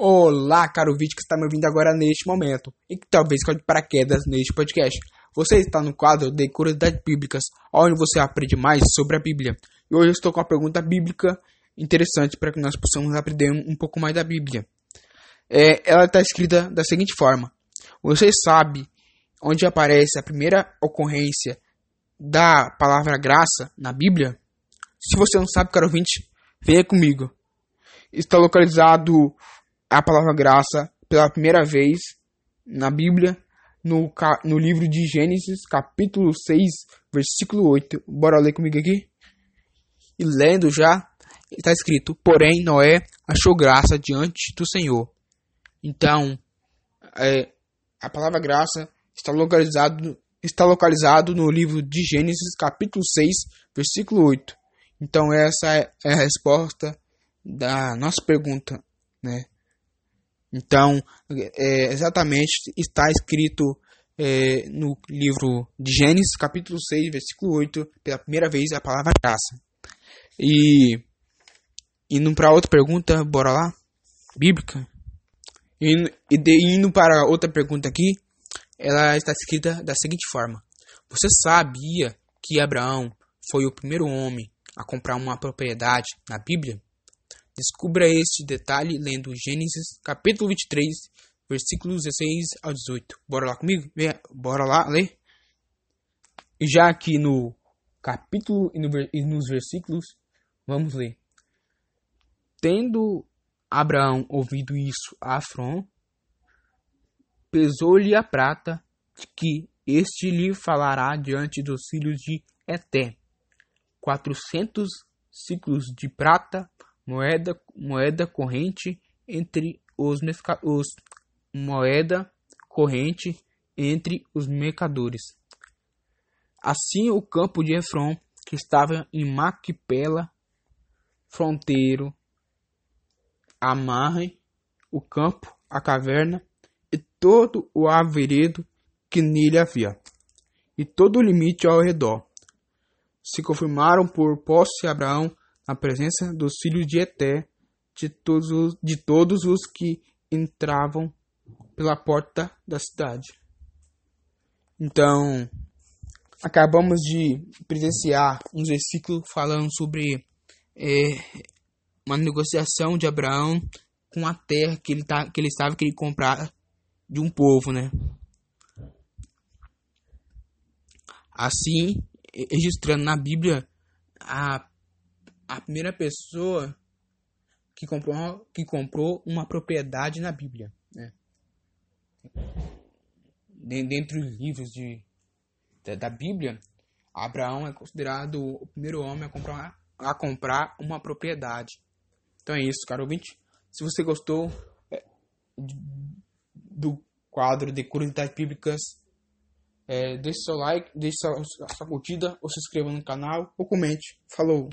Olá, caro vídeo que está me ouvindo agora neste momento e que talvez caiu de paraquedas neste podcast. Você está no quadro de Curiosidades Bíblicas, onde você aprende mais sobre a Bíblia. E hoje eu estou com uma pergunta bíblica interessante para que nós possamos aprender um pouco mais da Bíblia. É, ela está escrita da seguinte forma: Você sabe onde aparece a primeira ocorrência da palavra graça na Bíblia? Se você não sabe, caro ouvinte, venha comigo. Está localizado a palavra graça pela primeira vez na Bíblia, no, no livro de Gênesis, capítulo 6, versículo 8. Bora ler comigo aqui? E lendo já, está escrito: Porém, Noé achou graça diante do Senhor. Então, é, a palavra graça está localizado, está localizado no livro de Gênesis, capítulo 6, versículo 8. Então, essa é a resposta da nossa pergunta, né? Então, é, exatamente está escrito é, no livro de Gênesis, capítulo 6, versículo 8, pela primeira vez a palavra graça. E indo para outra pergunta, bora lá? Bíblica. E, e de, indo para outra pergunta aqui, ela está escrita da seguinte forma: Você sabia que Abraão foi o primeiro homem a comprar uma propriedade na Bíblia? Descubra este detalhe lendo Gênesis capítulo 23, versículos 16 ao 18. Bora lá comigo? Bora lá ler? Já aqui no capítulo e, no, e nos versículos, vamos ler. Tendo Abraão ouvido isso a Afron, pesou-lhe a prata que este lhe falará diante dos filhos de Eté. Quatrocentos ciclos de prata moeda, moeda corrente entre os, os moeda corrente entre os mercadores. Assim o campo de Efron, que estava em Maquipela, fronteiro, amarre o campo, a caverna e todo o averedo que nele havia, e todo o limite ao redor. Se confirmaram por posse Abraão a presença dos filhos de Eté, de todos os, de todos os que entravam pela porta da cidade. Então, acabamos de presenciar um versículo falando sobre é, uma negociação de Abraão com a terra que ele, tá, que ele estava querendo comprar de um povo, né? Assim, registrando na Bíblia a a primeira pessoa que comprou, que comprou uma propriedade na Bíblia. Né? Dentre os livros de, da, da, Bíblia, Abraão é considerado o primeiro homem a comprar, a comprar uma propriedade. Então é isso, caro ouvinte. Se você gostou é, do quadro de curiosidades bíblicas, é, deixe seu like, deixe sua, sua curtida, ou se inscreva no canal, ou comente. Falou!